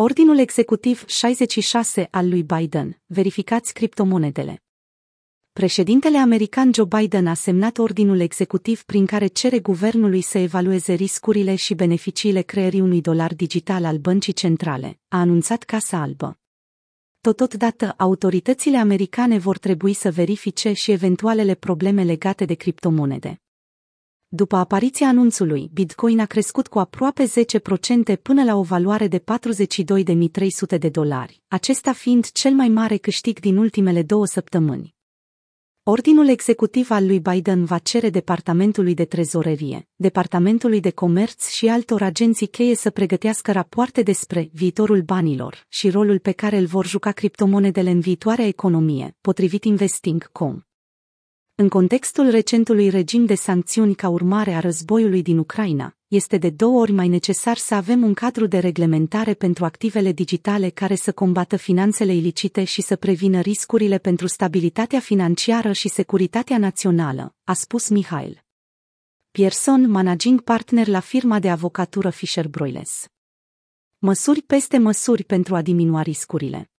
Ordinul executiv 66 al lui Biden, verificați criptomonedele. Președintele american Joe Biden a semnat ordinul executiv prin care cere guvernului să evalueze riscurile și beneficiile creării unui dolar digital al băncii centrale, a anunțat Casa Albă. Totodată, autoritățile americane vor trebui să verifice și eventualele probleme legate de criptomonede. După apariția anunțului, Bitcoin a crescut cu aproape 10% până la o valoare de 42.300 de dolari, acesta fiind cel mai mare câștig din ultimele două săptămâni. Ordinul executiv al lui Biden va cere Departamentului de Trezorerie, Departamentului de Comerț și altor agenții cheie să pregătească rapoarte despre viitorul banilor și rolul pe care îl vor juca criptomonedele în viitoarea economie, potrivit Investing.com. În contextul recentului regim de sancțiuni ca urmare a războiului din Ucraina, este de două ori mai necesar să avem un cadru de reglementare pentru activele digitale care să combată finanțele ilicite și să prevină riscurile pentru stabilitatea financiară și securitatea națională, a spus Mihail. Pierson, managing partner la firma de avocatură Fisher Broiles. Măsuri peste măsuri pentru a diminua riscurile.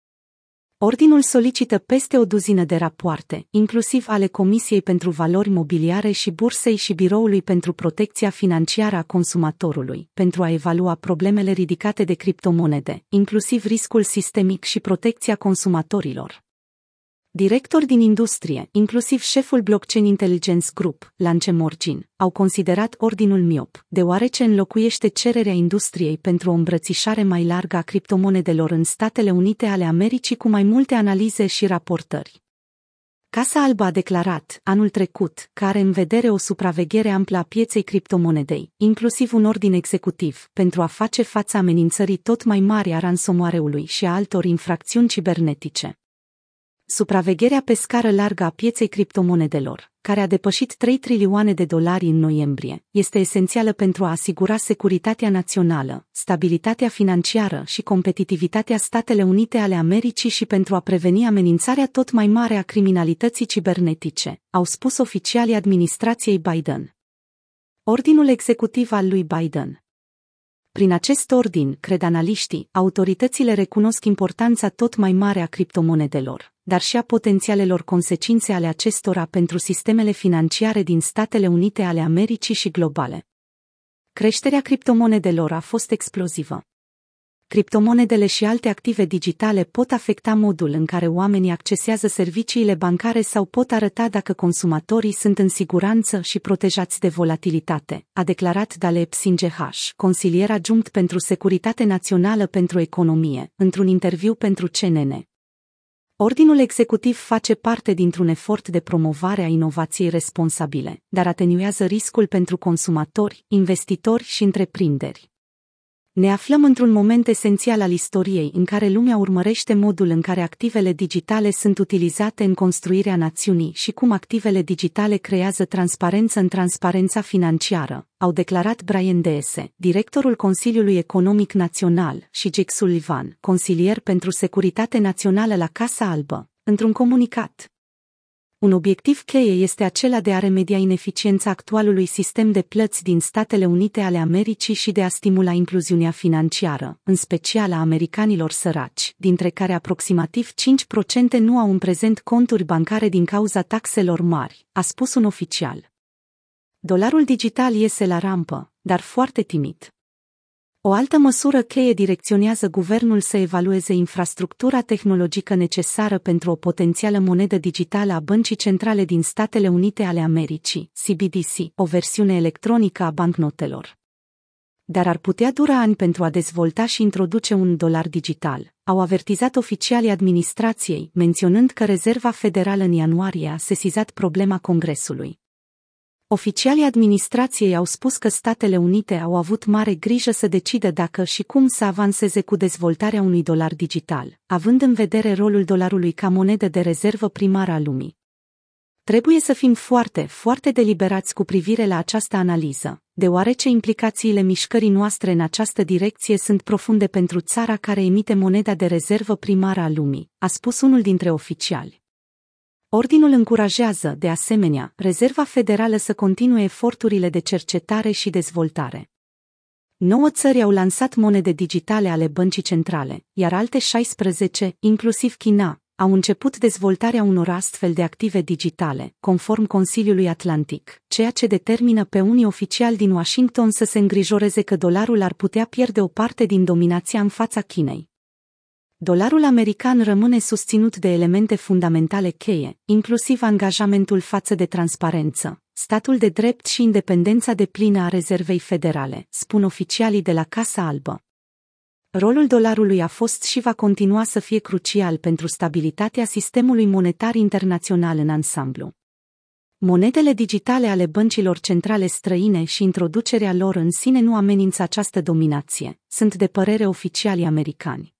Ordinul solicită peste o duzină de rapoarte, inclusiv ale Comisiei pentru Valori Mobiliare și Bursei și Biroului pentru Protecția Financiară a Consumatorului, pentru a evalua problemele ridicate de criptomonede, inclusiv riscul sistemic și protecția consumatorilor. Directori din industrie, inclusiv șeful Blockchain Intelligence Group, Lance Morgin, au considerat ordinul miop, deoarece înlocuiește cererea industriei pentru o îmbrățișare mai largă a criptomonedelor în Statele Unite ale Americii cu mai multe analize și raportări. Casa Albă a declarat, anul trecut, că are în vedere o supraveghere amplă a pieței criptomonedei, inclusiv un ordin executiv, pentru a face față amenințării tot mai mari a ransomware-ului și a altor infracțiuni cibernetice. Supravegherea pe scară largă a pieței criptomonedelor, care a depășit 3 trilioane de dolari în noiembrie, este esențială pentru a asigura securitatea națională, stabilitatea financiară și competitivitatea Statele Unite ale Americii și pentru a preveni amenințarea tot mai mare a criminalității cibernetice, au spus oficialii administrației Biden. Ordinul executiv al lui Biden prin acest ordin, cred analiștii, autoritățile recunosc importanța tot mai mare a criptomonedelor, dar și a potențialelor consecințe ale acestora pentru sistemele financiare din Statele Unite ale Americii și globale. Creșterea criptomonedelor a fost explozivă criptomonedele și alte active digitale pot afecta modul în care oamenii accesează serviciile bancare sau pot arăta dacă consumatorii sunt în siguranță și protejați de volatilitate, a declarat Dale Psinge H., consilier adjunct pentru Securitate Națională pentru Economie, într-un interviu pentru CNN. Ordinul executiv face parte dintr-un efort de promovare a inovației responsabile, dar atenuează riscul pentru consumatori, investitori și întreprinderi. Ne aflăm într-un moment esențial al istoriei în care lumea urmărește modul în care activele digitale sunt utilizate în construirea națiunii și cum activele digitale creează transparență în transparența financiară, au declarat Brian Deese, directorul Consiliului Economic Național, și Jake Sullivan, consilier pentru securitate națională la Casa Albă, într-un comunicat. Un obiectiv cheie este acela de a remedia ineficiența actualului sistem de plăți din Statele Unite ale Americii și de a stimula incluziunea financiară, în special a americanilor săraci, dintre care aproximativ 5% nu au în prezent conturi bancare din cauza taxelor mari, a spus un oficial. Dolarul digital iese la rampă, dar foarte timid. O altă măsură cheie direcționează guvernul să evalueze infrastructura tehnologică necesară pentru o potențială monedă digitală a Băncii Centrale din Statele Unite ale Americii, CBDC, o versiune electronică a bancnotelor. Dar ar putea dura ani pentru a dezvolta și introduce un dolar digital, au avertizat oficialii administrației, menționând că Rezerva Federală în ianuarie a sesizat problema Congresului. Oficialii administrației au spus că Statele Unite au avut mare grijă să decidă dacă și cum să avanseze cu dezvoltarea unui dolar digital, având în vedere rolul dolarului ca monedă de rezervă primară a lumii. Trebuie să fim foarte, foarte deliberați cu privire la această analiză, deoarece implicațiile mișcării noastre în această direcție sunt profunde pentru țara care emite moneda de rezervă primară a lumii, a spus unul dintre oficiali. Ordinul încurajează, de asemenea, Rezerva Federală să continue eforturile de cercetare și dezvoltare. Nouă țări au lansat monede digitale ale băncii centrale, iar alte 16, inclusiv China, au început dezvoltarea unor astfel de active digitale, conform Consiliului Atlantic, ceea ce determină pe unii oficiali din Washington să se îngrijoreze că dolarul ar putea pierde o parte din dominația în fața Chinei. Dolarul american rămâne susținut de elemente fundamentale cheie, inclusiv angajamentul față de transparență, statul de drept și independența de plină a rezervei federale, spun oficialii de la Casa Albă. Rolul dolarului a fost și va continua să fie crucial pentru stabilitatea sistemului monetar internațional în ansamblu. Monedele digitale ale băncilor centrale străine și introducerea lor în sine nu amenință această dominație, sunt de părere oficialii americani.